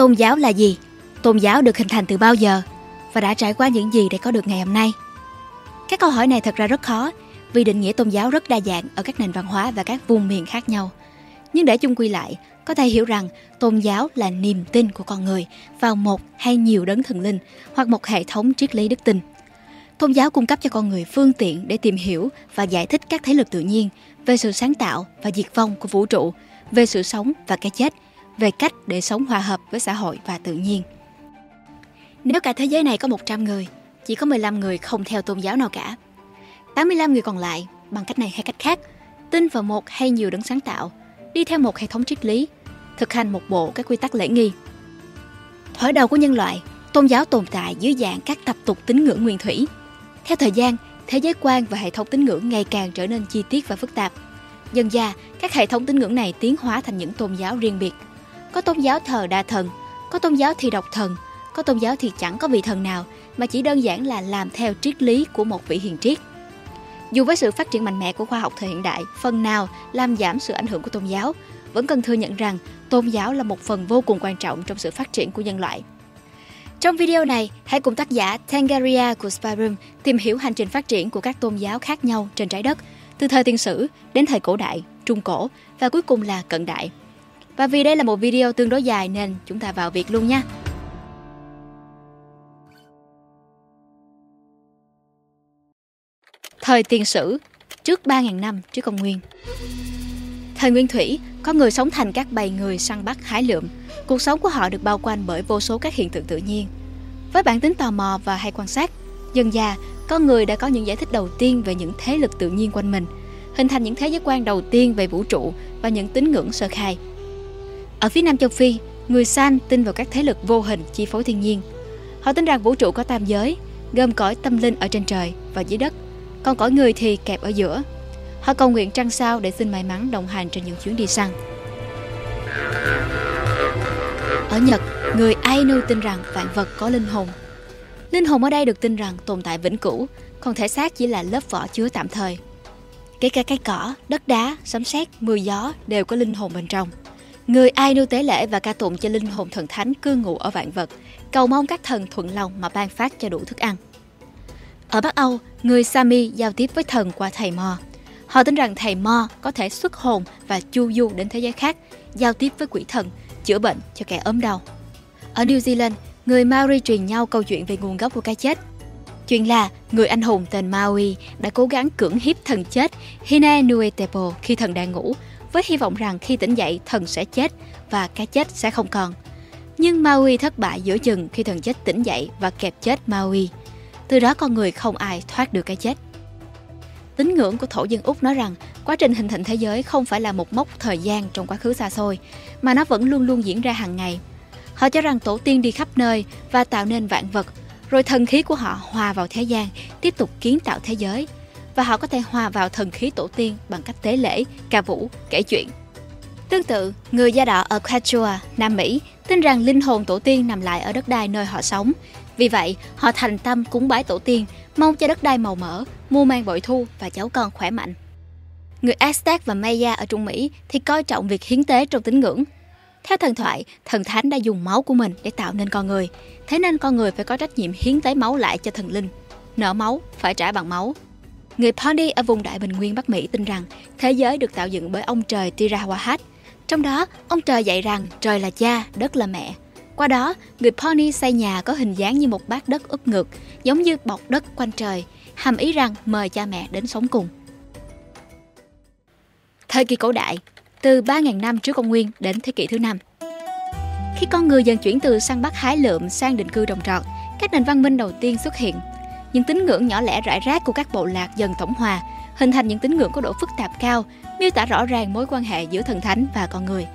Tôn giáo là gì? Tôn giáo được hình thành từ bao giờ? Và đã trải qua những gì để có được ngày hôm nay? Các câu hỏi này thật ra rất khó vì định nghĩa tôn giáo rất đa dạng ở các nền văn hóa và các vùng miền khác nhau. Nhưng để chung quy lại, có thể hiểu rằng tôn giáo là niềm tin của con người vào một hay nhiều đấng thần linh hoặc một hệ thống triết lý đức tin. Tôn giáo cung cấp cho con người phương tiện để tìm hiểu và giải thích các thế lực tự nhiên về sự sáng tạo và diệt vong của vũ trụ, về sự sống và cái chết, về cách để sống hòa hợp với xã hội và tự nhiên. Nếu cả thế giới này có 100 người, chỉ có 15 người không theo tôn giáo nào cả. 85 người còn lại, bằng cách này hay cách khác, tin vào một hay nhiều đấng sáng tạo, đi theo một hệ thống triết lý, thực hành một bộ các quy tắc lễ nghi. Thổi đầu của nhân loại, tôn giáo tồn tại dưới dạng các tập tục tín ngưỡng nguyên thủy. Theo thời gian, thế giới quan và hệ thống tín ngưỡng ngày càng trở nên chi tiết và phức tạp. Dần dà, các hệ thống tín ngưỡng này tiến hóa thành những tôn giáo riêng biệt. Có tôn giáo thờ đa thần, có tôn giáo thì độc thần, có tôn giáo thì chẳng có vị thần nào mà chỉ đơn giản là làm theo triết lý của một vị hiền triết. Dù với sự phát triển mạnh mẽ của khoa học thời hiện đại, phần nào làm giảm sự ảnh hưởng của tôn giáo, vẫn cần thừa nhận rằng tôn giáo là một phần vô cùng quan trọng trong sự phát triển của nhân loại. Trong video này, hãy cùng tác giả Tangaria của Spyroom tìm hiểu hành trình phát triển của các tôn giáo khác nhau trên trái đất, từ thời tiên sử đến thời cổ đại, trung cổ và cuối cùng là cận đại. Và vì đây là một video tương đối dài nên chúng ta vào việc luôn nha. Thời tiền sử, trước 3.000 năm trước công nguyên. Thời Nguyên Thủy, có người sống thành các bầy người săn bắt hái lượm. Cuộc sống của họ được bao quanh bởi vô số các hiện tượng tự nhiên. Với bản tính tò mò và hay quan sát, dần già, con người đã có những giải thích đầu tiên về những thế lực tự nhiên quanh mình, hình thành những thế giới quan đầu tiên về vũ trụ và những tín ngưỡng sơ khai. Ở phía Nam châu Phi, người San tin vào các thế lực vô hình chi phối thiên nhiên. Họ tin rằng vũ trụ có tam giới, gồm cõi tâm linh ở trên trời và dưới đất, còn cõi người thì kẹp ở giữa. Họ cầu nguyện trăng sao để xin may mắn đồng hành trên những chuyến đi săn. Ở Nhật, người Ainu tin rằng vạn vật có linh hồn. Linh hồn ở đây được tin rằng tồn tại vĩnh cửu, còn thể xác chỉ là lớp vỏ chứa tạm thời. Kể cả cây cỏ, đất đá, sấm sét, mưa gió đều có linh hồn bên trong. Người Ai Ainu tế lễ và ca tụng cho linh hồn thần thánh cư ngụ ở vạn vật, cầu mong các thần thuận lòng mà ban phát cho đủ thức ăn. Ở Bắc Âu, người Sami giao tiếp với thần qua thầy Mo. Họ tin rằng thầy Mo có thể xuất hồn và chu du đến thế giới khác, giao tiếp với quỷ thần, chữa bệnh cho kẻ ốm đau. Ở New Zealand, người Maori truyền nhau câu chuyện về nguồn gốc của cái chết. Chuyện là người anh hùng tên Maui đã cố gắng cưỡng hiếp thần chết Hine Nuetepo khi thần đang ngủ, với hy vọng rằng khi tỉnh dậy thần sẽ chết và cái chết sẽ không còn. Nhưng Maui thất bại giữa chừng khi thần chết tỉnh dậy và kẹp chết Maui. Từ đó con người không ai thoát được cái chết. Tín ngưỡng của thổ dân Úc nói rằng quá trình hình thành thế giới không phải là một mốc thời gian trong quá khứ xa xôi, mà nó vẫn luôn luôn diễn ra hàng ngày. Họ cho rằng tổ tiên đi khắp nơi và tạo nên vạn vật, rồi thần khí của họ hòa vào thế gian, tiếp tục kiến tạo thế giới. Và họ có thể hòa vào thần khí tổ tiên bằng cách tế lễ, ca vũ, kể chuyện. Tương tự, người da đỏ ở Quechua, Nam Mỹ, tin rằng linh hồn tổ tiên nằm lại ở đất đai nơi họ sống. Vì vậy, họ thành tâm cúng bái tổ tiên, mong cho đất đai màu mỡ, mua mang bội thu và cháu con khỏe mạnh. Người Aztec và Maya ở Trung Mỹ thì coi trọng việc hiến tế trong tín ngưỡng. Theo thần thoại, thần thánh đã dùng máu của mình để tạo nên con người, thế nên con người phải có trách nhiệm hiến tế máu lại cho thần linh. Nợ máu phải trả bằng máu. Người Pony ở vùng Đại Bình Nguyên Bắc Mỹ tin rằng thế giới được tạo dựng bởi ông trời Tirawahat. Trong đó, ông trời dạy rằng trời là cha, đất là mẹ. Qua đó, người Pony xây nhà có hình dáng như một bát đất úp ngược, giống như bọc đất quanh trời, hàm ý rằng mời cha mẹ đến sống cùng. Thời kỳ cổ đại, từ 3.000 năm trước công nguyên đến thế kỷ thứ năm. Khi con người dần chuyển từ săn bắt hái lượm sang định cư trồng trọt, các nền văn minh đầu tiên xuất hiện. Những tín ngưỡng nhỏ lẻ rải rác của các bộ lạc dần tổng hòa, hình thành những tín ngưỡng có độ phức tạp cao, miêu tả rõ ràng mối quan hệ giữa thần thánh và con người.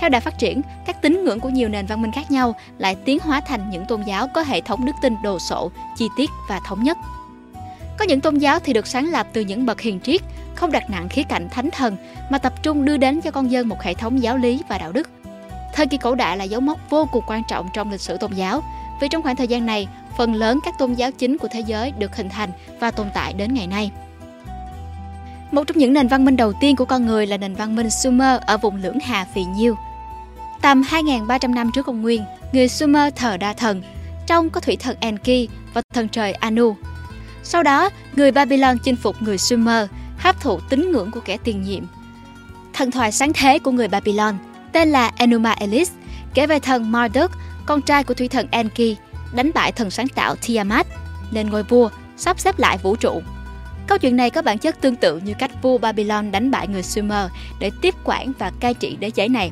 Theo đà phát triển, các tín ngưỡng của nhiều nền văn minh khác nhau lại tiến hóa thành những tôn giáo có hệ thống đức tin đồ sộ, chi tiết và thống nhất. Có những tôn giáo thì được sáng lập từ những bậc hiền triết, không đặt nặng khía cạnh thánh thần mà tập trung đưa đến cho con dân một hệ thống giáo lý và đạo đức. Thời kỳ cổ đại là dấu mốc vô cùng quan trọng trong lịch sử tôn giáo, vì trong khoảng thời gian này, phần lớn các tôn giáo chính của thế giới được hình thành và tồn tại đến ngày nay. Một trong những nền văn minh đầu tiên của con người là nền văn minh Sumer ở vùng lưỡng hà phì nhiêu. Tầm 2.300 năm trước công nguyên, người Sumer thờ đa thần, trong có thủy thần Enki và thần trời Anu. Sau đó, người Babylon chinh phục người Sumer, hấp thụ tín ngưỡng của kẻ tiền nhiệm. Thần thoại sáng thế của người Babylon tên là Enuma Elis kể về thần Marduk, con trai của thủy thần Enki, đánh bại thần sáng tạo Tiamat, lên ngôi vua, sắp xếp lại vũ trụ. Câu chuyện này có bản chất tương tự như cách vua Babylon đánh bại người Sumer để tiếp quản và cai trị đế chế này.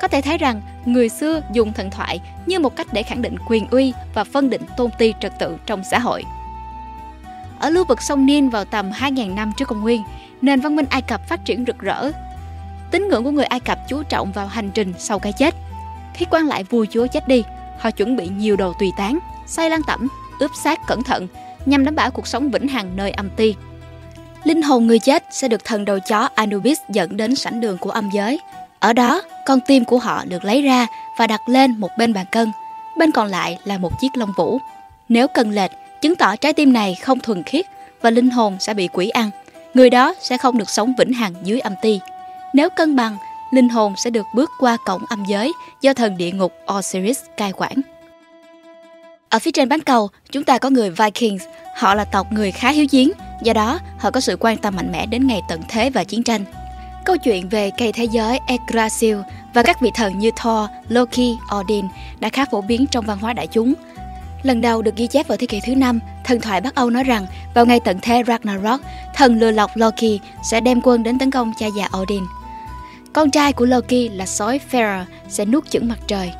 Có thể thấy rằng người xưa dùng thần thoại như một cách để khẳng định quyền uy và phân định tôn ti trật tự trong xã hội. Ở lưu vực sông Nin vào tầm 2.000 năm trước công nguyên, nền văn minh Ai Cập phát triển rực rỡ. Tín ngưỡng của người Ai Cập chú trọng vào hành trình sau cái chết. Khi quan lại vua chúa chết đi, họ chuẩn bị nhiều đồ tùy tán, xây lan tẩm, ướp xác cẩn thận nhằm đảm bảo cuộc sống vĩnh hằng nơi âm ti. Linh hồn người chết sẽ được thần đầu chó Anubis dẫn đến sảnh đường của âm giới. Ở đó, con tim của họ được lấy ra và đặt lên một bên bàn cân, bên còn lại là một chiếc lông vũ. Nếu cân lệch, chứng tỏ trái tim này không thuần khiết và linh hồn sẽ bị quỷ ăn. Người đó sẽ không được sống vĩnh hằng dưới âm ti. Nếu cân bằng, linh hồn sẽ được bước qua cổng âm giới do thần địa ngục Osiris cai quản. Ở phía trên bán cầu, chúng ta có người Vikings. Họ là tộc người khá hiếu chiến, do đó họ có sự quan tâm mạnh mẽ đến ngày tận thế và chiến tranh. Câu chuyện về cây thế giới Yggdrasil và các vị thần như Thor, Loki, Odin đã khá phổ biến trong văn hóa đại chúng. Lần đầu được ghi chép vào thế kỷ thứ năm, thần thoại Bắc Âu nói rằng vào ngày tận thế Ragnarok, thần lừa lọc Loki sẽ đem quân đến tấn công cha già Odin. Con trai của Loki là sói Fera sẽ nuốt chửng mặt trời.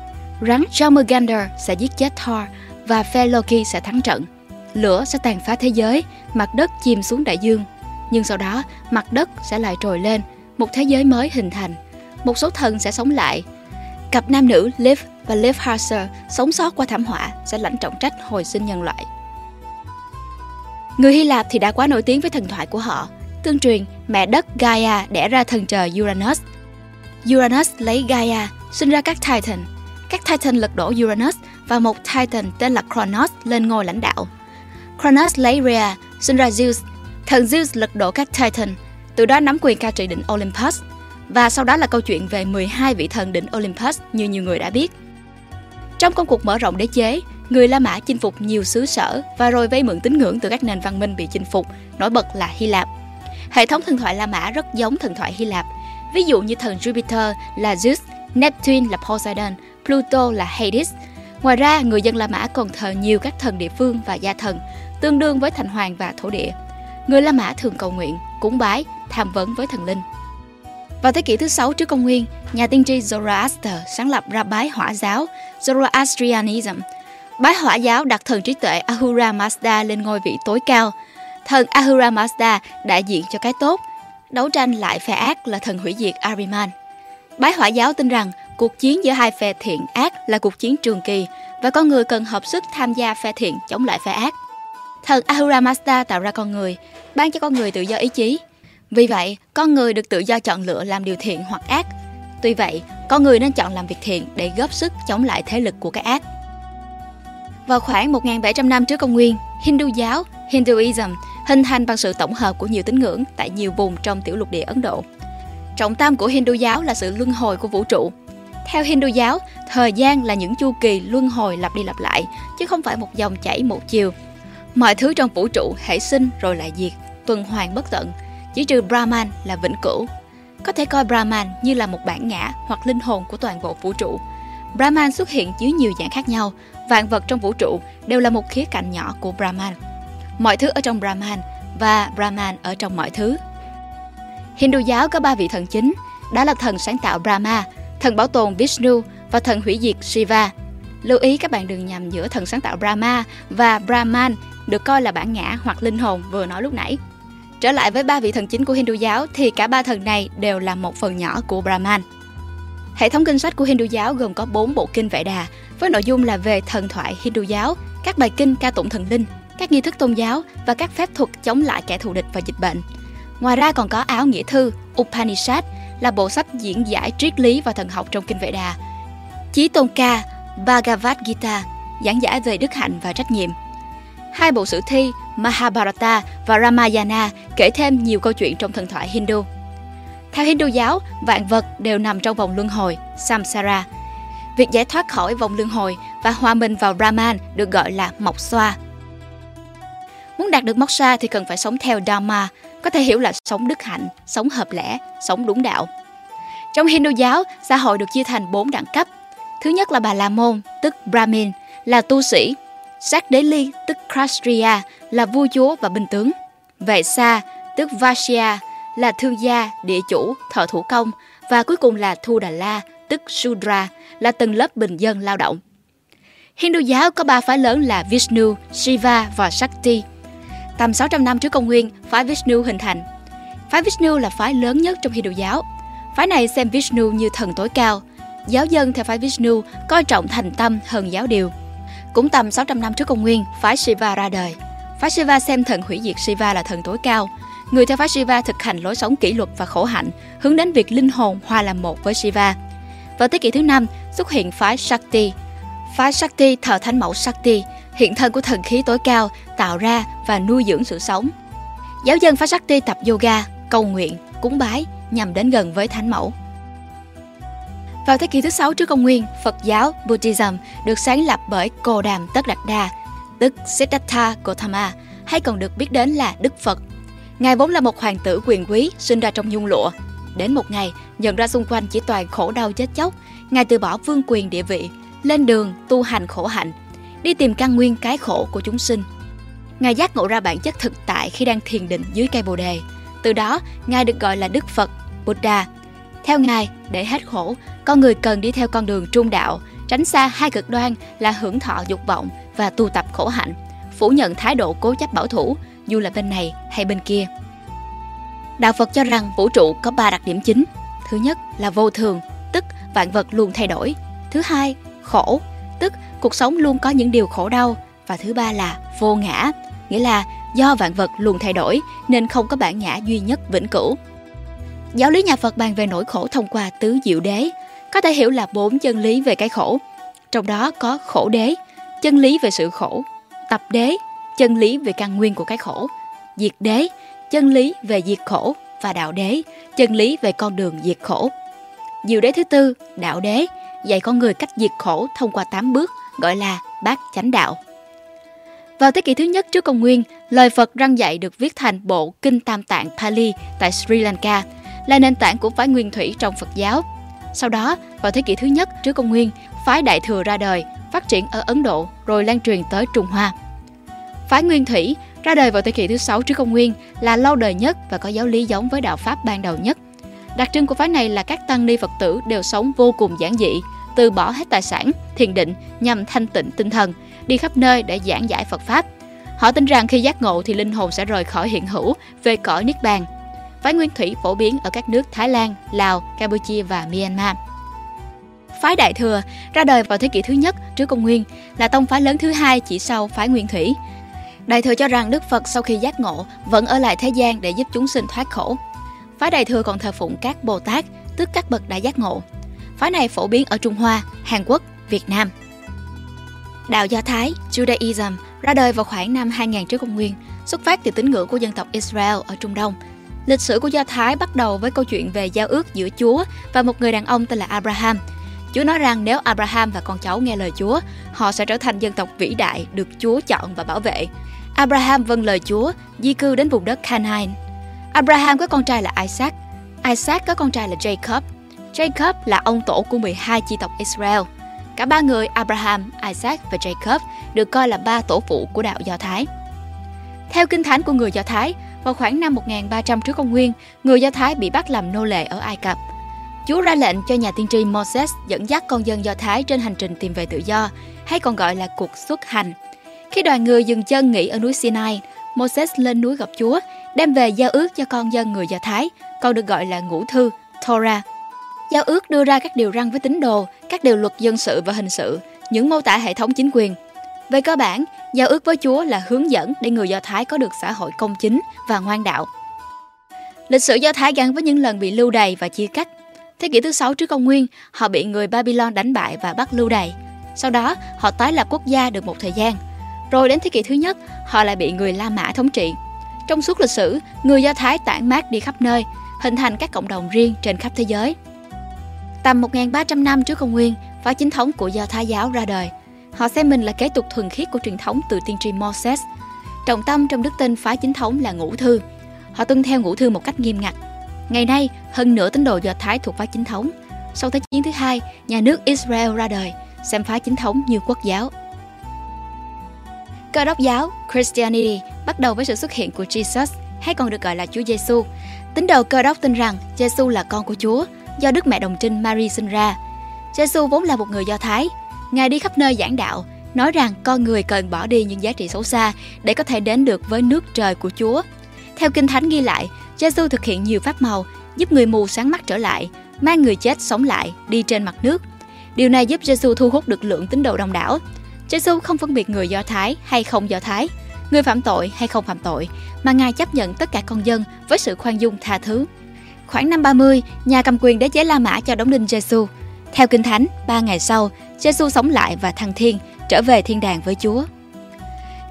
Rắn Jormungandr sẽ giết chết Thor và phe Loki sẽ thắng trận. Lửa sẽ tàn phá thế giới, mặt đất chìm xuống đại dương. Nhưng sau đó, mặt đất sẽ lại trồi lên, một thế giới mới hình thành. Một số thần sẽ sống lại. Cặp nam nữ Liv và Liv Harser sống sót qua thảm họa sẽ lãnh trọng trách hồi sinh nhân loại. Người Hy Lạp thì đã quá nổi tiếng với thần thoại của họ. Tương truyền, mẹ đất Gaia đẻ ra thần trời Uranus. Uranus lấy Gaia, sinh ra các Titan. Các Titan lật đổ Uranus và một Titan tên là Kronos lên ngôi lãnh đạo. Kronos lấy Rhea, sinh ra Zeus. Thần Zeus lật đổ các Titan, từ đó nắm quyền cai trị đỉnh Olympus. Và sau đó là câu chuyện về 12 vị thần đỉnh Olympus như nhiều người đã biết. Trong công cuộc mở rộng đế chế, người La Mã chinh phục nhiều xứ sở và rồi vay mượn tín ngưỡng từ các nền văn minh bị chinh phục, nổi bật là Hy Lạp. Hệ thống thần thoại La Mã rất giống thần thoại Hy Lạp. Ví dụ như thần Jupiter là Zeus, Neptune là Poseidon, Pluto là Hades, Ngoài ra, người dân La Mã còn thờ nhiều các thần địa phương và gia thần, tương đương với thành hoàng và thổ địa. Người La Mã thường cầu nguyện, cúng bái, tham vấn với thần linh. Vào thế kỷ thứ 6 trước công nguyên, nhà tiên tri Zoroaster sáng lập ra bái hỏa giáo Zoroastrianism. Bái hỏa giáo đặt thần trí tuệ Ahura Mazda lên ngôi vị tối cao. Thần Ahura Mazda đại diện cho cái tốt, đấu tranh lại phe ác là thần hủy diệt Ariman. Bái hỏa giáo tin rằng Cuộc chiến giữa hai phe thiện ác là cuộc chiến trường kỳ và con người cần hợp sức tham gia phe thiện chống lại phe ác. Thần Ahura Mazda tạo ra con người, ban cho con người tự do ý chí. Vì vậy, con người được tự do chọn lựa làm điều thiện hoặc ác. Tuy vậy, con người nên chọn làm việc thiện để góp sức chống lại thế lực của cái ác. Vào khoảng 1.700 năm trước công nguyên, Hindu giáo, Hinduism hình thành bằng sự tổng hợp của nhiều tín ngưỡng tại nhiều vùng trong tiểu lục địa Ấn Độ. Trọng tâm của Hindu giáo là sự luân hồi của vũ trụ, theo Hindu giáo, thời gian là những chu kỳ luân hồi lặp đi lặp lại, chứ không phải một dòng chảy một chiều. Mọi thứ trong vũ trụ hãy sinh rồi lại diệt, tuần hoàn bất tận, chỉ trừ Brahman là vĩnh cửu. Có thể coi Brahman như là một bản ngã hoặc linh hồn của toàn bộ vũ trụ. Brahman xuất hiện dưới nhiều dạng khác nhau, vạn vật trong vũ trụ đều là một khía cạnh nhỏ của Brahman. Mọi thứ ở trong Brahman và Brahman ở trong mọi thứ. Hindu giáo có ba vị thần chính, đó là thần sáng tạo Brahma, thần bảo tồn Vishnu và thần hủy diệt Shiva. Lưu ý các bạn đừng nhầm giữa thần sáng tạo Brahma và Brahman được coi là bản ngã hoặc linh hồn vừa nói lúc nãy. Trở lại với ba vị thần chính của Hindu giáo thì cả ba thần này đều là một phần nhỏ của Brahman. Hệ thống kinh sách của Hindu giáo gồm có 4 bộ kinh Vệ Đà với nội dung là về thần thoại Hindu giáo, các bài kinh ca tụng thần linh, các nghi thức tôn giáo và các phép thuật chống lại kẻ thù địch và dịch bệnh. Ngoài ra còn có áo nghĩa thư Upanishad là bộ sách diễn giải triết lý và thần học trong Kinh Vệ Đà. Chí Tôn Ca, Bhagavad Gita, giảng giải về đức hạnh và trách nhiệm. Hai bộ sử thi Mahabharata và Ramayana kể thêm nhiều câu chuyện trong thần thoại Hindu. Theo Hindu giáo, vạn vật đều nằm trong vòng luân hồi, samsara. Việc giải thoát khỏi vòng luân hồi và hòa mình vào Brahman được gọi là mộc xoa. Muốn đạt được moksha thì cần phải sống theo Dharma, có thể hiểu là sống đức hạnh, sống hợp lẽ, sống đúng đạo. Trong Hindu giáo, xã hội được chia thành 4 đẳng cấp. Thứ nhất là Bà La Môn, tức Brahmin, là tu sĩ. Sát Đế Ly, tức Kshatriya, là vua chúa và binh tướng. Vệ Sa, tức Vashya, là thương gia, địa chủ, thợ thủ công. Và cuối cùng là Thu Đà La, tức Sudra, là tầng lớp bình dân lao động. Hindu giáo có ba phái lớn là Vishnu, Shiva và Shakti. Tầm 600 năm trước công nguyên, phái Vishnu hình thành. Phái Vishnu là phái lớn nhất trong Hindu giáo. Phái này xem Vishnu như thần tối cao. Giáo dân theo phái Vishnu coi trọng thành tâm hơn giáo điều. Cũng tầm 600 năm trước công nguyên, phái Shiva ra đời. Phái Shiva xem thần hủy diệt Shiva là thần tối cao. Người theo phái Shiva thực hành lối sống kỷ luật và khổ hạnh, hướng đến việc linh hồn hòa làm một với Shiva. Vào thế kỷ thứ năm xuất hiện phái Shakti. Phái Shakti thờ thánh mẫu Shakti, hiện thân của thần khí tối cao, tạo ra và nuôi dưỡng sự sống. Giáo dân phá sắc ti tập yoga, cầu nguyện, cúng bái nhằm đến gần với thánh mẫu. Vào thế kỷ thứ sáu trước công nguyên, Phật giáo Buddhism được sáng lập bởi Cô Đàm Tất Đạt Đa, tức Siddhartha Gautama, hay còn được biết đến là Đức Phật. Ngài vốn là một hoàng tử quyền quý sinh ra trong nhung lụa. Đến một ngày, nhận ra xung quanh chỉ toàn khổ đau chết chóc, Ngài từ bỏ vương quyền địa vị, lên đường tu hành khổ hạnh, đi tìm căn nguyên cái khổ của chúng sinh. Ngài giác ngộ ra bản chất thực tại khi đang thiền định dưới cây bồ đề. Từ đó, Ngài được gọi là Đức Phật, Buddha. Theo Ngài, để hết khổ, con người cần đi theo con đường trung đạo, tránh xa hai cực đoan là hưởng thọ dục vọng và tu tập khổ hạnh, phủ nhận thái độ cố chấp bảo thủ, dù là bên này hay bên kia. Đạo Phật cho rằng vũ trụ có ba đặc điểm chính. Thứ nhất là vô thường, tức vạn vật luôn thay đổi. Thứ hai, khổ, tức cuộc sống luôn có những điều khổ đau. Và thứ ba là vô ngã, nghĩa là do vạn vật luôn thay đổi nên không có bản ngã duy nhất vĩnh cửu. Giáo lý nhà Phật bàn về nỗi khổ thông qua tứ diệu đế, có thể hiểu là bốn chân lý về cái khổ. Trong đó có khổ đế, chân lý về sự khổ, tập đế, chân lý về căn nguyên của cái khổ, diệt đế, chân lý về diệt khổ và đạo đế, chân lý về con đường diệt khổ. Diệu đế thứ tư, đạo đế, dạy con người cách diệt khổ thông qua 8 bước, gọi là bát chánh đạo. Vào thế kỷ thứ nhất trước công nguyên, lời Phật răng dạy được viết thành bộ Kinh Tam Tạng Pali tại Sri Lanka, là nền tảng của phái Nguyên Thủy trong Phật giáo. Sau đó, vào thế kỷ thứ nhất trước công nguyên, phái Đại Thừa ra đời, phát triển ở Ấn Độ rồi lan truyền tới Trung Hoa. Phái Nguyên Thủy ra đời vào thế kỷ thứ sáu trước công nguyên là lâu đời nhất và có giáo lý giống với đạo Pháp ban đầu nhất. Đặc trưng của phái này là các tăng ni Phật tử đều sống vô cùng giản dị, từ bỏ hết tài sản, thiền định nhằm thanh tịnh tinh thần, đi khắp nơi để giảng giải Phật Pháp. Họ tin rằng khi giác ngộ thì linh hồn sẽ rời khỏi hiện hữu về cõi Niết Bàn. Phái Nguyên Thủy phổ biến ở các nước Thái Lan, Lào, Campuchia và Myanmar. Phái Đại Thừa ra đời vào thế kỷ thứ nhất trước công nguyên là tông phái lớn thứ hai chỉ sau phái Nguyên Thủy. Đại Thừa cho rằng Đức Phật sau khi giác ngộ vẫn ở lại thế gian để giúp chúng sinh thoát khổ. Phái Đại Thừa còn thờ phụng các Bồ Tát, tức các bậc đã giác ngộ. Phái này phổ biến ở Trung Hoa, Hàn Quốc, Việt Nam. Đạo Do Thái, Judaism, ra đời vào khoảng năm 2000 trước công nguyên, xuất phát từ tín ngưỡng của dân tộc Israel ở Trung Đông. Lịch sử của Do Thái bắt đầu với câu chuyện về giao ước giữa Chúa và một người đàn ông tên là Abraham. Chúa nói rằng nếu Abraham và con cháu nghe lời Chúa, họ sẽ trở thành dân tộc vĩ đại được Chúa chọn và bảo vệ. Abraham vâng lời Chúa, di cư đến vùng đất Canaan. Abraham có con trai là Isaac, Isaac có con trai là Jacob. Jacob là ông tổ của 12 chi tộc Israel. Cả ba người Abraham, Isaac và Jacob được coi là ba tổ phụ của đạo Do Thái. Theo kinh thánh của người Do Thái, vào khoảng năm 1300 trước công nguyên, người Do Thái bị bắt làm nô lệ ở Ai Cập. Chúa ra lệnh cho nhà tiên tri Moses dẫn dắt con dân Do Thái trên hành trình tìm về tự do, hay còn gọi là cuộc xuất hành. Khi đoàn người dừng chân nghỉ ở núi Sinai, Moses lên núi gặp Chúa, đem về giao ước cho con dân người Do Thái, còn được gọi là ngũ thư, Torah. Giao ước đưa ra các điều răn với tín đồ, các điều luật dân sự và hình sự, những mô tả hệ thống chính quyền. Về cơ bản, giao ước với Chúa là hướng dẫn để người Do Thái có được xã hội công chính và ngoan đạo. Lịch sử Do Thái gắn với những lần bị lưu đày và chia cắt. Thế kỷ thứ sáu trước công nguyên, họ bị người Babylon đánh bại và bắt lưu đày. Sau đó, họ tái lập quốc gia được một thời gian. Rồi đến thế kỷ thứ nhất, họ lại bị người La Mã thống trị. Trong suốt lịch sử, người Do Thái tản mát đi khắp nơi, hình thành các cộng đồng riêng trên khắp thế giới. Tầm 1.300 năm trước công nguyên, phái chính thống của Do Thái giáo ra đời. Họ xem mình là kế tục thuần khiết của truyền thống từ tiên tri Moses. Trọng tâm trong đức tin phái chính thống là ngũ thư. Họ tuân theo ngũ thư một cách nghiêm ngặt. Ngày nay, hơn nửa tín đồ Do Thái thuộc phái chính thống. Sau Thế chiến thứ hai, nhà nước Israel ra đời, xem phái chính thống như quốc giáo. Cơ đốc giáo Christianity bắt đầu với sự xuất hiện của Jesus, hay còn được gọi là Chúa Giêsu. Tín đồ cơ đốc tin rằng Giêsu là con của Chúa, do Đức Mẹ Đồng Trinh Mary sinh ra. Giêsu vốn là một người Do Thái. Ngài đi khắp nơi giảng đạo, nói rằng con người cần bỏ đi những giá trị xấu xa để có thể đến được với nước trời của Chúa. Theo Kinh Thánh ghi lại, Giêsu thực hiện nhiều pháp màu, giúp người mù sáng mắt trở lại, mang người chết sống lại, đi trên mặt nước. Điều này giúp Giêsu thu hút được lượng tín đồ đông đảo. Giêsu không phân biệt người Do Thái hay không Do Thái, người phạm tội hay không phạm tội, mà Ngài chấp nhận tất cả con dân với sự khoan dung tha thứ. Khoảng năm 30, nhà cầm quyền đế chế La Mã cho đóng đinh Giêsu. Theo Kinh Thánh, ba ngày sau, Giêsu sống lại và thăng thiên, trở về thiên đàng với Chúa.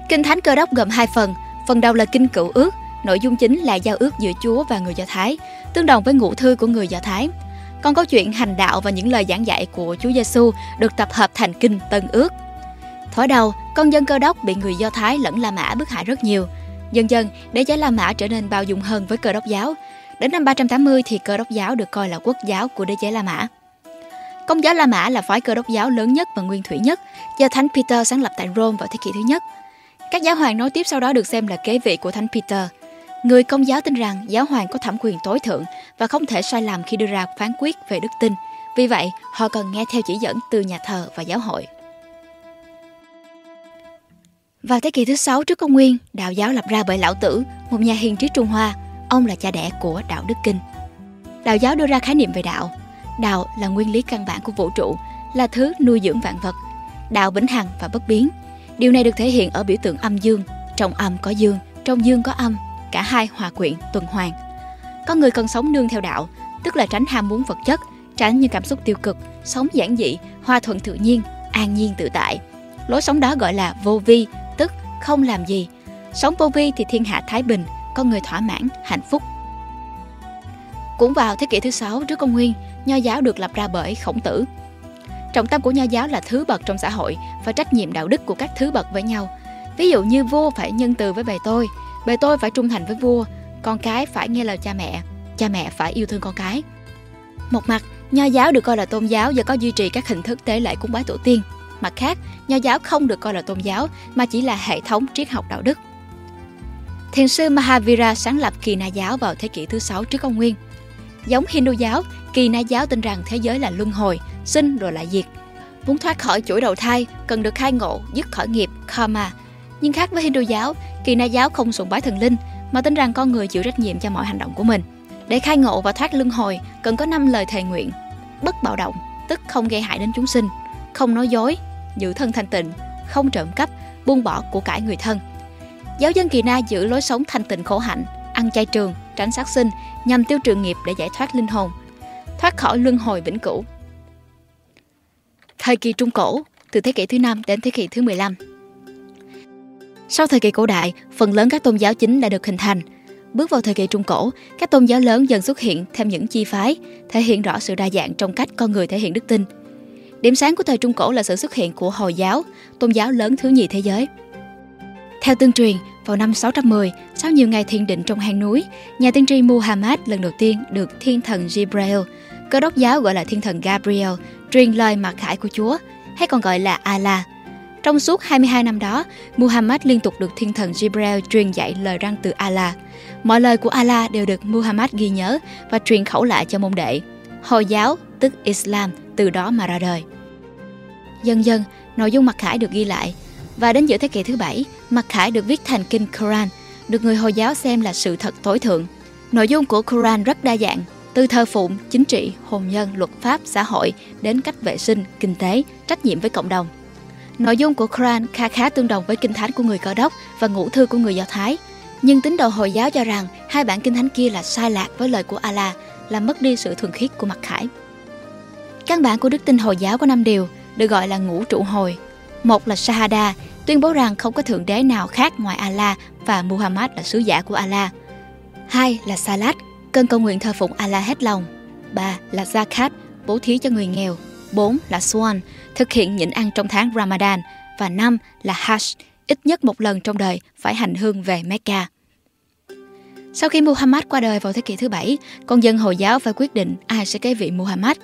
Kinh Thánh Cơ đốc gồm hai phần, phần đầu là Kinh Cựu Ước, nội dung chính là giao ước giữa Chúa và người Do Thái, tương đồng với ngũ thư của người Do Thái. Còn câu chuyện hành đạo và những lời giảng dạy của Chúa Giêsu được tập hợp thành Kinh Tân Ước. Thoạt đầu, con dân Cơ đốc bị người Do Thái lẫn La Mã bức hại rất nhiều. Dần dần, đế chế La Mã trở nên bao dung hơn với Cơ đốc giáo. Đến năm 380 thì Cơ đốc giáo được coi là quốc giáo của đế chế La Mã. Công giáo La Mã là phái cơ đốc giáo lớn nhất và nguyên thủy nhất do Thánh Peter sáng lập tại Rome vào thế kỷ thứ nhất. Các giáo hoàng nối tiếp sau đó được xem là kế vị của Thánh Peter. Người công giáo tin rằng giáo hoàng có thẩm quyền tối thượng và không thể sai lầm khi đưa ra phán quyết về đức tin. Vì vậy, họ cần nghe theo chỉ dẫn từ nhà thờ và giáo hội. Vào thế kỷ thứ sáu trước công nguyên, đạo giáo lập ra bởi Lão Tử, một nhà hiền triết Trung Hoa. Ông là cha đẻ của đạo Đức Kinh. Đạo giáo đưa ra khái niệm về đạo. Đạo là nguyên lý căn bản của vũ trụ, là thứ nuôi dưỡng vạn vật. Đạo vĩnh hằng và bất biến. Điều này được thể hiện ở biểu tượng âm dương. Trong âm có dương, trong dương có âm, cả hai hòa quyện, tuần hoàn. Con người cần sống nương theo đạo, tức là tránh ham muốn vật chất, tránh những cảm xúc tiêu cực, sống giản dị, hòa thuận tự nhiên, an nhiên tự tại. Lối sống đó gọi là vô vi, không làm gì. Sống vô vi thì thiên hạ thái bình, con người thỏa mãn, hạnh phúc. Cũng vào thế kỷ thứ sáu trước công nguyên, nho giáo được lập ra bởi khổng tử. Trọng tâm của nho giáo là thứ bậc trong xã hội và trách nhiệm đạo đức của các thứ bậc với nhau. Ví dụ như vua phải nhân từ với bề tôi, bề tôi phải trung thành với vua, con cái phải nghe lời cha mẹ, cha mẹ phải yêu thương con cái. Một mặt, nho giáo được coi là tôn giáo do có duy trì các hình thức tế lễ cúng bái tổ tiên. Mặt khác, nho giáo không được coi là tôn giáo mà chỉ là hệ thống triết học đạo đức. Thiền sư Mahavira sáng lập Kỳ Na giáo vào thế kỷ thứ 6 trước công nguyên. Giống Hindu giáo, Kỳ Na giáo tin rằng thế giới là luân hồi, sinh rồi lại diệt. Muốn thoát khỏi chuỗi đầu thai, cần được khai ngộ, dứt khỏi nghiệp, karma. Nhưng khác với Hindu giáo, Kỳ Na giáo không sùng bái thần linh, mà tin rằng con người chịu trách nhiệm cho mọi hành động của mình. Để khai ngộ và thoát luân hồi, cần có 5 lời thề nguyện. Bất bạo động, tức không gây hại đến chúng sinh, không nói dối, giữ thân thanh tịnh, không trộm cắp, buông bỏ của cải người thân. Giáo dân Kỳ Na giữ lối sống thanh tịnh khổ hạnh, ăn chay trường, tránh sát sinh nhằm tiêu trừ nghiệp để giải thoát linh hồn, thoát khỏi luân hồi vĩnh cửu. Thời kỳ Trung Cổ, từ thế kỷ thứ 5 đến thế kỷ thứ 15. Sau thời kỳ cổ đại, phần lớn các tôn giáo chính đã được hình thành. Bước vào thời kỳ Trung Cổ, các tôn giáo lớn dần xuất hiện thêm những chi phái, thể hiện rõ sự đa dạng trong cách con người thể hiện đức tin. Điểm sáng của thời Trung Cổ là sự xuất hiện của Hồi giáo, tôn giáo lớn thứ nhì thế giới. Theo tương truyền, vào năm 610, sau nhiều ngày thiền định trong hang núi, nhà tiên tri Muhammad lần đầu tiên được thiên thần Jibreel, cơ đốc giáo gọi là thiên thần Gabriel, truyền lời mặc khải của Chúa, hay còn gọi là Allah. Trong suốt 22 năm đó, Muhammad liên tục được thiên thần Jibreel truyền dạy lời răng từ Allah. Mọi lời của Allah đều được Muhammad ghi nhớ và truyền khẩu lại cho môn đệ. Hồi giáo, tức Islam, từ đó mà ra đời. Dần dần, nội dung mặc khải được ghi lại, và đến giữa thế kỷ thứ bảy, mặc khải được viết thành kinh Quran, được người Hồi giáo xem là sự thật tối thượng. Nội dung của Quran rất đa dạng, từ thờ phụng, chính trị, hôn nhân, luật pháp, xã hội đến cách vệ sinh, kinh tế, trách nhiệm với cộng đồng. Nội dung của Quran khá khá tương đồng với kinh thánh của người Cơ đốc và ngũ thư của người Do Thái. Nhưng tín đồ Hồi giáo cho rằng hai bản kinh thánh kia là sai lạc với lời của Allah, làm mất đi sự thuần khiết của mặc khải. Căn bản của đức tin Hồi giáo có năm điều, được gọi là ngũ trụ hồi. Một là Shahada, tuyên bố rằng không có thượng đế nào khác ngoài Allah và Muhammad là sứ giả của Allah. Hai là Salat, cơn cầu nguyện thờ phụng Allah hết lòng. Ba là Zakat, bố thí cho người nghèo. bốn là Swan, thực hiện nhịn ăn trong tháng Ramadan và năm là Hajj, ít nhất một lần trong đời phải hành hương về Mecca. Sau khi Muhammad qua đời vào thế kỷ thứ bảy, con dân Hồi giáo phải quyết định ai sẽ kế vị Muhammad.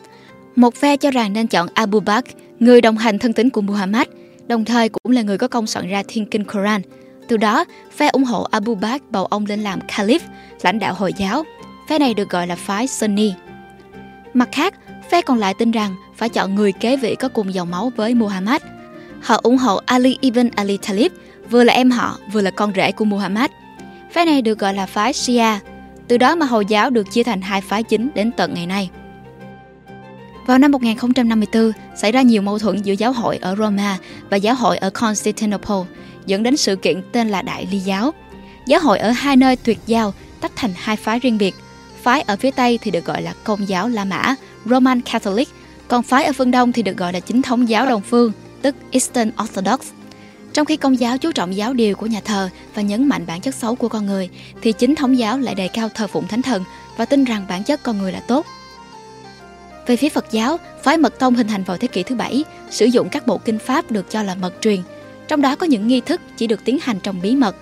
Một phe cho rằng nên chọn Abu Bakr, người đồng hành thân tín của Muhammad, đồng thời cũng là người có công soạn ra thiên kinh Quran. Từ đó, phe ủng hộ Abu Bakr bầu ông lên làm Caliph, lãnh đạo Hồi giáo. Phe này được gọi là phái Sunni. Mặt khác, phe còn lại tin rằng phải chọn người kế vị có cùng dòng máu với Muhammad. Họ ủng hộ Ali ibn Ali Talib, vừa là em họ, vừa là con rể của Muhammad. Phái này được gọi là phái Shia, từ đó mà Hồi giáo được chia thành hai phái chính đến tận ngày nay. Vào năm 1054, xảy ra nhiều mâu thuẫn giữa giáo hội ở Roma và giáo hội ở Constantinople, dẫn đến sự kiện tên là Đại Ly giáo. Giáo hội ở hai nơi tuyệt giao tách thành hai phái riêng biệt. Phái ở phía Tây thì được gọi là Công giáo La Mã, Roman Catholic, còn phái ở phương Đông thì được gọi là Chính thống giáo Đồng phương, tức Eastern Orthodox. Trong khi công giáo chú trọng giáo điều của nhà thờ và nhấn mạnh bản chất xấu của con người, thì chính thống giáo lại đề cao thờ phụng thánh thần và tin rằng bản chất con người là tốt. Về phía Phật giáo, phái mật tông hình thành vào thế kỷ thứ bảy, sử dụng các bộ kinh pháp được cho là mật truyền, trong đó có những nghi thức chỉ được tiến hành trong bí mật.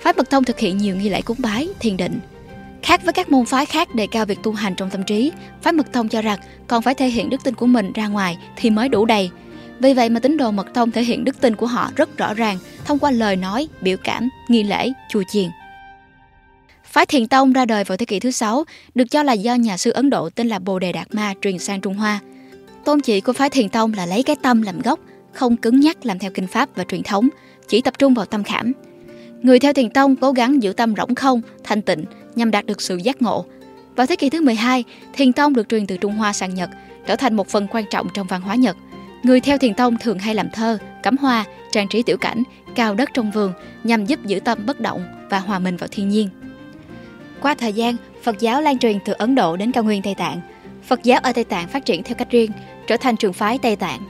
Phái mật tông thực hiện nhiều nghi lễ cúng bái, thiền định. Khác với các môn phái khác đề cao việc tu hành trong tâm trí, phái mật tông cho rằng còn phải thể hiện đức tin của mình ra ngoài thì mới đủ đầy, vì vậy mà tín đồ mật tông thể hiện đức tin của họ rất rõ ràng thông qua lời nói, biểu cảm, nghi lễ, chùa chiền. Phái Thiền Tông ra đời vào thế kỷ thứ sáu, được cho là do nhà sư Ấn Độ tên là Bồ Đề Đạt Ma truyền sang Trung Hoa. Tôn chỉ của phái Thiền Tông là lấy cái tâm làm gốc, không cứng nhắc làm theo kinh pháp và truyền thống, chỉ tập trung vào tâm khảm. Người theo Thiền Tông cố gắng giữ tâm rỗng không, thanh tịnh nhằm đạt được sự giác ngộ. Vào thế kỷ thứ 12, Thiền Tông được truyền từ Trung Hoa sang Nhật, trở thành một phần quan trọng trong văn hóa Nhật – Người theo thiền tông thường hay làm thơ, cắm hoa, trang trí tiểu cảnh, cao đất trong vườn nhằm giúp giữ tâm bất động và hòa mình vào thiên nhiên. Qua thời gian, Phật giáo lan truyền từ Ấn Độ đến cao nguyên Tây Tạng. Phật giáo ở Tây Tạng phát triển theo cách riêng, trở thành trường phái Tây Tạng.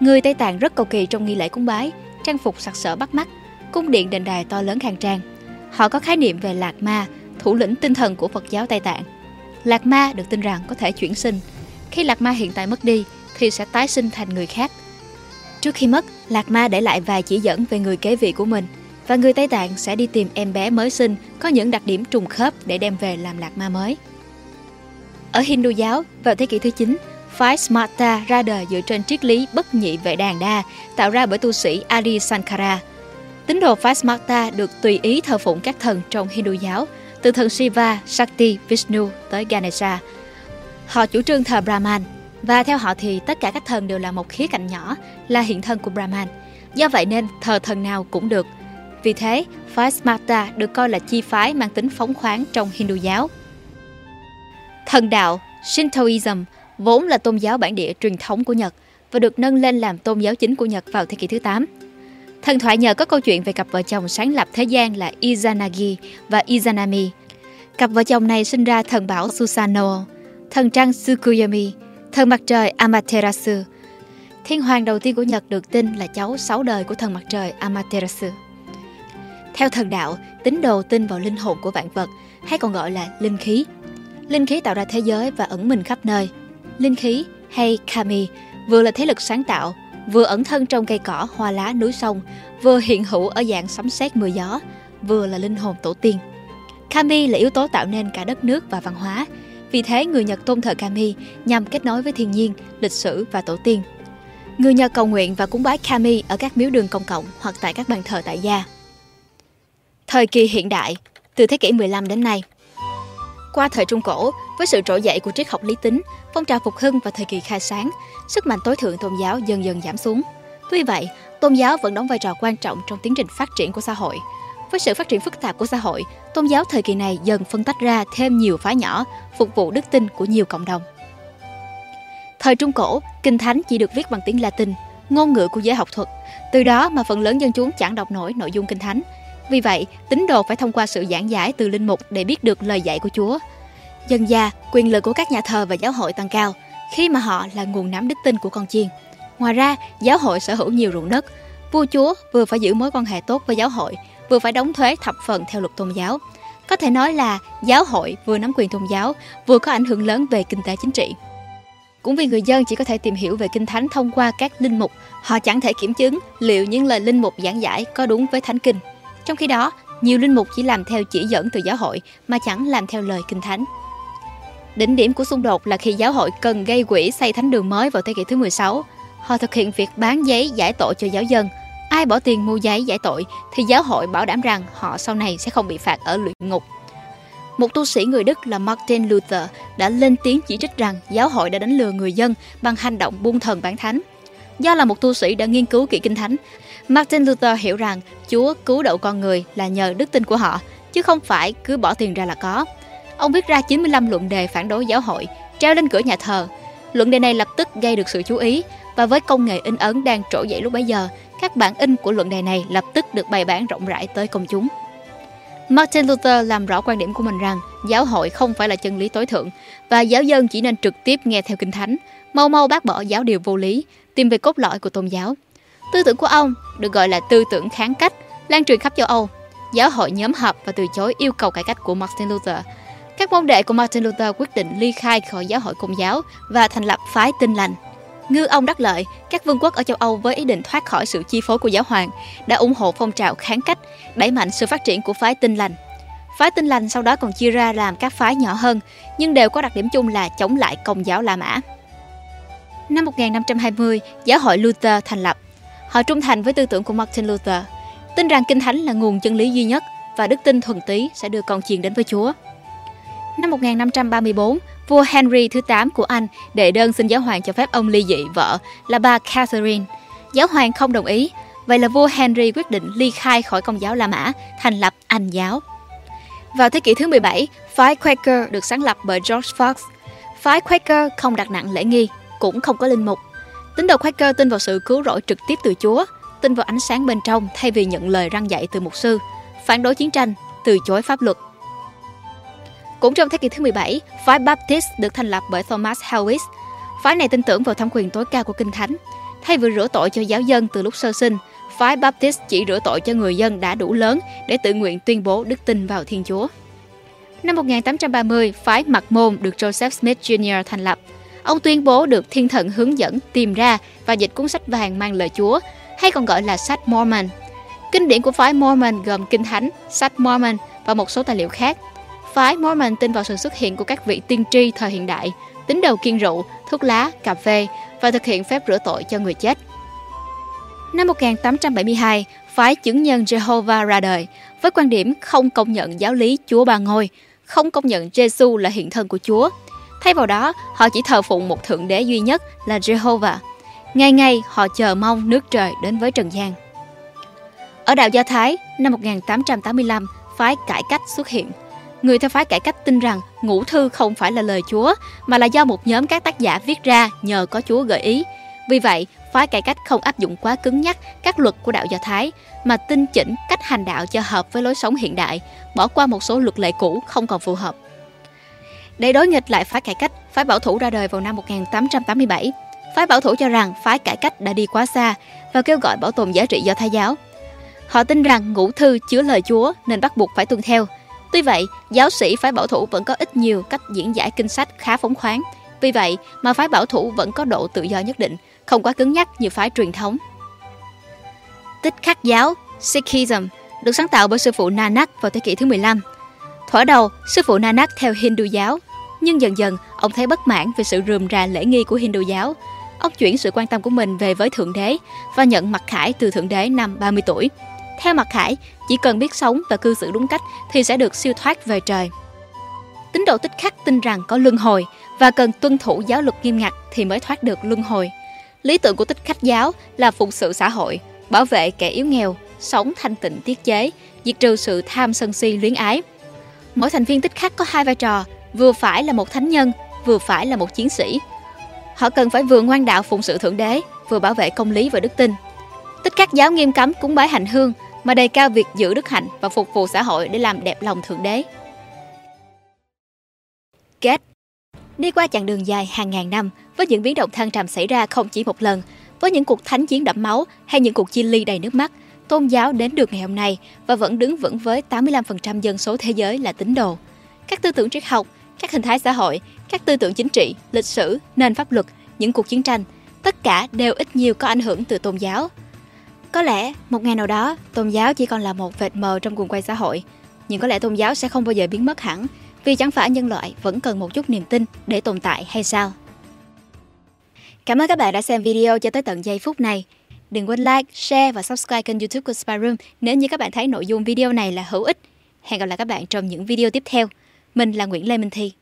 Người Tây Tạng rất cầu kỳ trong nghi lễ cúng bái, trang phục sặc sỡ bắt mắt, cung điện đền đài to lớn khang trang. Họ có khái niệm về Lạc Ma, thủ lĩnh tinh thần của Phật giáo Tây Tạng. Lạc Ma được tin rằng có thể chuyển sinh. Khi Lạc Ma hiện tại mất đi, thì sẽ tái sinh thành người khác. Trước khi mất, Lạc Ma để lại vài chỉ dẫn về người kế vị của mình và người Tây Tạng sẽ đi tìm em bé mới sinh có những đặc điểm trùng khớp để đem về làm Lạc Ma mới. Ở Hindu giáo, vào thế kỷ thứ 9, phái Smarta ra đời dựa trên triết lý bất nhị vệ đàn đa tạo ra bởi tu sĩ Adi Sankara. Tín đồ phái Smarta được tùy ý thờ phụng các thần trong Hindu giáo, từ thần Shiva, Shakti, Vishnu tới Ganesha. Họ chủ trương thờ Brahman, và theo họ thì tất cả các thần đều là một khía cạnh nhỏ, là hiện thân của Brahman. Do vậy nên thờ thần nào cũng được. Vì thế, phái Smarta được coi là chi phái mang tính phóng khoáng trong Hindu giáo. Thần đạo Shintoism vốn là tôn giáo bản địa truyền thống của Nhật và được nâng lên làm tôn giáo chính của Nhật vào thế kỷ thứ 8. Thần thoại nhờ có câu chuyện về cặp vợ chồng sáng lập thế gian là Izanagi và Izanami. Cặp vợ chồng này sinh ra thần bảo Susanoo, thần trăng Tsukuyomi, Thần mặt trời Amaterasu Thiên hoàng đầu tiên của Nhật được tin là cháu sáu đời của thần mặt trời Amaterasu. Theo thần đạo, tín đồ tin vào linh hồn của vạn vật, hay còn gọi là linh khí. Linh khí tạo ra thế giới và ẩn mình khắp nơi. Linh khí hay kami vừa là thế lực sáng tạo, vừa ẩn thân trong cây cỏ, hoa lá, núi sông, vừa hiện hữu ở dạng sấm sét mưa gió, vừa là linh hồn tổ tiên. Kami là yếu tố tạo nên cả đất nước và văn hóa, vì thế người Nhật tôn thờ Kami nhằm kết nối với thiên nhiên, lịch sử và tổ tiên. Người Nhật cầu nguyện và cúng bái Kami ở các miếu đường công cộng hoặc tại các bàn thờ tại gia. Thời kỳ hiện đại, từ thế kỷ 15 đến nay. Qua thời Trung Cổ, với sự trỗi dậy của triết học lý tính, phong trào phục hưng và thời kỳ khai sáng, sức mạnh tối thượng tôn giáo dần dần giảm xuống. Tuy vậy, tôn giáo vẫn đóng vai trò quan trọng trong tiến trình phát triển của xã hội, với sự phát triển phức tạp của xã hội, tôn giáo thời kỳ này dần phân tách ra thêm nhiều phái nhỏ, phục vụ đức tin của nhiều cộng đồng. Thời Trung Cổ, Kinh Thánh chỉ được viết bằng tiếng Latin, ngôn ngữ của giới học thuật. Từ đó mà phần lớn dân chúng chẳng đọc nổi nội dung Kinh Thánh. Vì vậy, tín đồ phải thông qua sự giảng giải từ linh mục để biết được lời dạy của Chúa. Dần già, quyền lực của các nhà thờ và giáo hội tăng cao, khi mà họ là nguồn nắm đức tin của con chiên. Ngoài ra, giáo hội sở hữu nhiều ruộng đất. Vua chúa vừa phải giữ mối quan hệ tốt với giáo hội, vừa phải đóng thuế thập phần theo luật tôn giáo. Có thể nói là giáo hội vừa nắm quyền tôn giáo, vừa có ảnh hưởng lớn về kinh tế chính trị. Cũng vì người dân chỉ có thể tìm hiểu về Kinh Thánh thông qua các linh mục, họ chẳng thể kiểm chứng liệu những lời linh mục giảng giải có đúng với Thánh Kinh. Trong khi đó, nhiều linh mục chỉ làm theo chỉ dẫn từ giáo hội mà chẳng làm theo lời Kinh Thánh. Đỉnh điểm của xung đột là khi giáo hội cần gây quỹ xây thánh đường mới vào thế kỷ thứ 16. Họ thực hiện việc bán giấy giải tội cho giáo dân. Ai bỏ tiền mua giấy giải tội thì giáo hội bảo đảm rằng họ sau này sẽ không bị phạt ở luyện ngục. Một tu sĩ người Đức là Martin Luther đã lên tiếng chỉ trích rằng giáo hội đã đánh lừa người dân bằng hành động buông thần bán thánh. Do là một tu sĩ đã nghiên cứu kỹ kinh thánh, Martin Luther hiểu rằng Chúa cứu độ con người là nhờ đức tin của họ, chứ không phải cứ bỏ tiền ra là có. Ông viết ra 95 luận đề phản đối giáo hội, treo lên cửa nhà thờ. Luận đề này lập tức gây được sự chú ý và với công nghệ in ấn đang trỗi dậy lúc bấy giờ, các bản in của luận đề này lập tức được bày bán rộng rãi tới công chúng. Martin Luther làm rõ quan điểm của mình rằng giáo hội không phải là chân lý tối thượng và giáo dân chỉ nên trực tiếp nghe theo kinh thánh, mau mau bác bỏ giáo điều vô lý, tìm về cốt lõi của tôn giáo. Tư tưởng của ông được gọi là tư tưởng kháng cách, lan truyền khắp châu Âu. Giáo hội nhóm họp và từ chối yêu cầu cải cách của Martin Luther. Các môn đệ của Martin Luther quyết định ly khai khỏi giáo hội công giáo và thành lập phái tinh lành. Ngư ông đắc lợi, các vương quốc ở châu Âu với ý định thoát khỏi sự chi phối của giáo hoàng đã ủng hộ phong trào kháng cách, đẩy mạnh sự phát triển của phái tinh lành. Phái tinh lành sau đó còn chia ra làm các phái nhỏ hơn, nhưng đều có đặc điểm chung là chống lại công giáo La Mã. Năm 1520, giáo hội Luther thành lập. Họ trung thành với tư tưởng của Martin Luther, tin rằng Kinh Thánh là nguồn chân lý duy nhất và đức tin thuần túy sẽ đưa con chiền đến với Chúa. Năm 1534, vua Henry thứ 8 của Anh đệ đơn xin giáo hoàng cho phép ông ly dị vợ là bà Catherine. Giáo hoàng không đồng ý, vậy là vua Henry quyết định ly khai khỏi công giáo La Mã, thành lập Anh giáo. Vào thế kỷ thứ 17, phái Quaker được sáng lập bởi George Fox. Phái Quaker không đặt nặng lễ nghi, cũng không có linh mục. Tín đồ Quaker tin vào sự cứu rỗi trực tiếp từ Chúa, tin vào ánh sáng bên trong thay vì nhận lời răng dạy từ mục sư, phản đối chiến tranh, từ chối pháp luật. Cũng trong thế kỷ thứ 17, phái Baptist được thành lập bởi Thomas Helwig. Phái này tin tưởng vào thẩm quyền tối cao của Kinh Thánh. Thay vì rửa tội cho giáo dân từ lúc sơ sinh, phái Baptist chỉ rửa tội cho người dân đã đủ lớn để tự nguyện tuyên bố đức tin vào Thiên Chúa. Năm 1830, phái Mặc Môn được Joseph Smith Jr. thành lập. Ông tuyên bố được thiên thần hướng dẫn tìm ra và dịch cuốn sách vàng mang lời Chúa, hay còn gọi là sách Mormon. Kinh điển của phái Mormon gồm Kinh Thánh, sách Mormon và một số tài liệu khác. Phái Mormon tin vào sự xuất hiện của các vị tiên tri thời hiện đại, tín đầu kiên rượu, thuốc lá, cà phê và thực hiện phép rửa tội cho người chết. Năm 1872, phái chứng nhân Jehovah ra đời với quan điểm không công nhận giáo lý Chúa Ba Ngôi, không công nhận Giêsu là hiện thân của Chúa. Thay vào đó, họ chỉ thờ phụng một thượng đế duy nhất là Jehovah. Ngày ngày họ chờ mong nước trời đến với trần gian. Ở đạo Do Thái, năm 1885, phái cải cách xuất hiện. Người theo phái cải cách tin rằng ngũ thư không phải là lời Chúa, mà là do một nhóm các tác giả viết ra nhờ có Chúa gợi ý. Vì vậy, phái cải cách không áp dụng quá cứng nhắc các luật của đạo Do Thái, mà tinh chỉnh cách hành đạo cho hợp với lối sống hiện đại, bỏ qua một số luật lệ cũ không còn phù hợp. Để đối nghịch lại phái cải cách, phái bảo thủ ra đời vào năm 1887. Phái bảo thủ cho rằng phái cải cách đã đi quá xa và kêu gọi bảo tồn giá trị do Thái giáo. Họ tin rằng ngũ thư chứa lời Chúa nên bắt buộc phải tuân theo. Tuy vậy, giáo sĩ phái bảo thủ vẫn có ít nhiều cách diễn giải kinh sách khá phóng khoáng. Vì vậy mà phái bảo thủ vẫn có độ tự do nhất định, không quá cứng nhắc như phái truyền thống. Tích khắc giáo Sikhism được sáng tạo bởi sư phụ Nanak vào thế kỷ thứ 15. Thỏa đầu, sư phụ Nanak theo Hindu giáo, nhưng dần dần ông thấy bất mãn về sự rườm rà lễ nghi của Hindu giáo. Ông chuyển sự quan tâm của mình về với Thượng Đế và nhận mặc khải từ Thượng Đế năm 30 tuổi. Theo mặc khải, chỉ cần biết sống và cư xử đúng cách thì sẽ được siêu thoát về trời. Tín đồ tích khắc tin rằng có luân hồi và cần tuân thủ giáo luật nghiêm ngặt thì mới thoát được luân hồi. Lý tưởng của tích khách giáo là phụng sự xã hội, bảo vệ kẻ yếu nghèo, sống thanh tịnh tiết chế, diệt trừ sự tham sân si luyến ái. Mỗi thành viên tích Khắc có hai vai trò, vừa phải là một thánh nhân, vừa phải là một chiến sĩ. Họ cần phải vừa ngoan đạo phụng sự thượng đế, vừa bảo vệ công lý và đức tin. Tích các giáo nghiêm cấm cúng bái hành hương, mà đề cao việc giữ đức hạnh và phục vụ xã hội để làm đẹp lòng thượng đế. Kết Đi qua chặng đường dài hàng ngàn năm với những biến động thăng trầm xảy ra không chỉ một lần, với những cuộc thánh chiến đẫm máu hay những cuộc chia ly đầy nước mắt, tôn giáo đến được ngày hôm nay và vẫn đứng vững với 85% dân số thế giới là tín đồ. Các tư tưởng triết học, các hình thái xã hội, các tư tưởng chính trị, lịch sử, nền pháp luật, những cuộc chiến tranh, tất cả đều ít nhiều có ảnh hưởng từ tôn giáo. Có lẽ một ngày nào đó, tôn giáo chỉ còn là một vệt mờ trong cuồng quay xã hội, nhưng có lẽ tôn giáo sẽ không bao giờ biến mất hẳn, vì chẳng phải nhân loại vẫn cần một chút niềm tin để tồn tại hay sao? Cảm ơn các bạn đã xem video cho tới tận giây phút này. Đừng quên like, share và subscribe kênh youtube của Spyroom nếu như các bạn thấy nội dung video này là hữu ích. Hẹn gặp lại các bạn trong những video tiếp theo. Mình là Nguyễn Lê Minh Thi.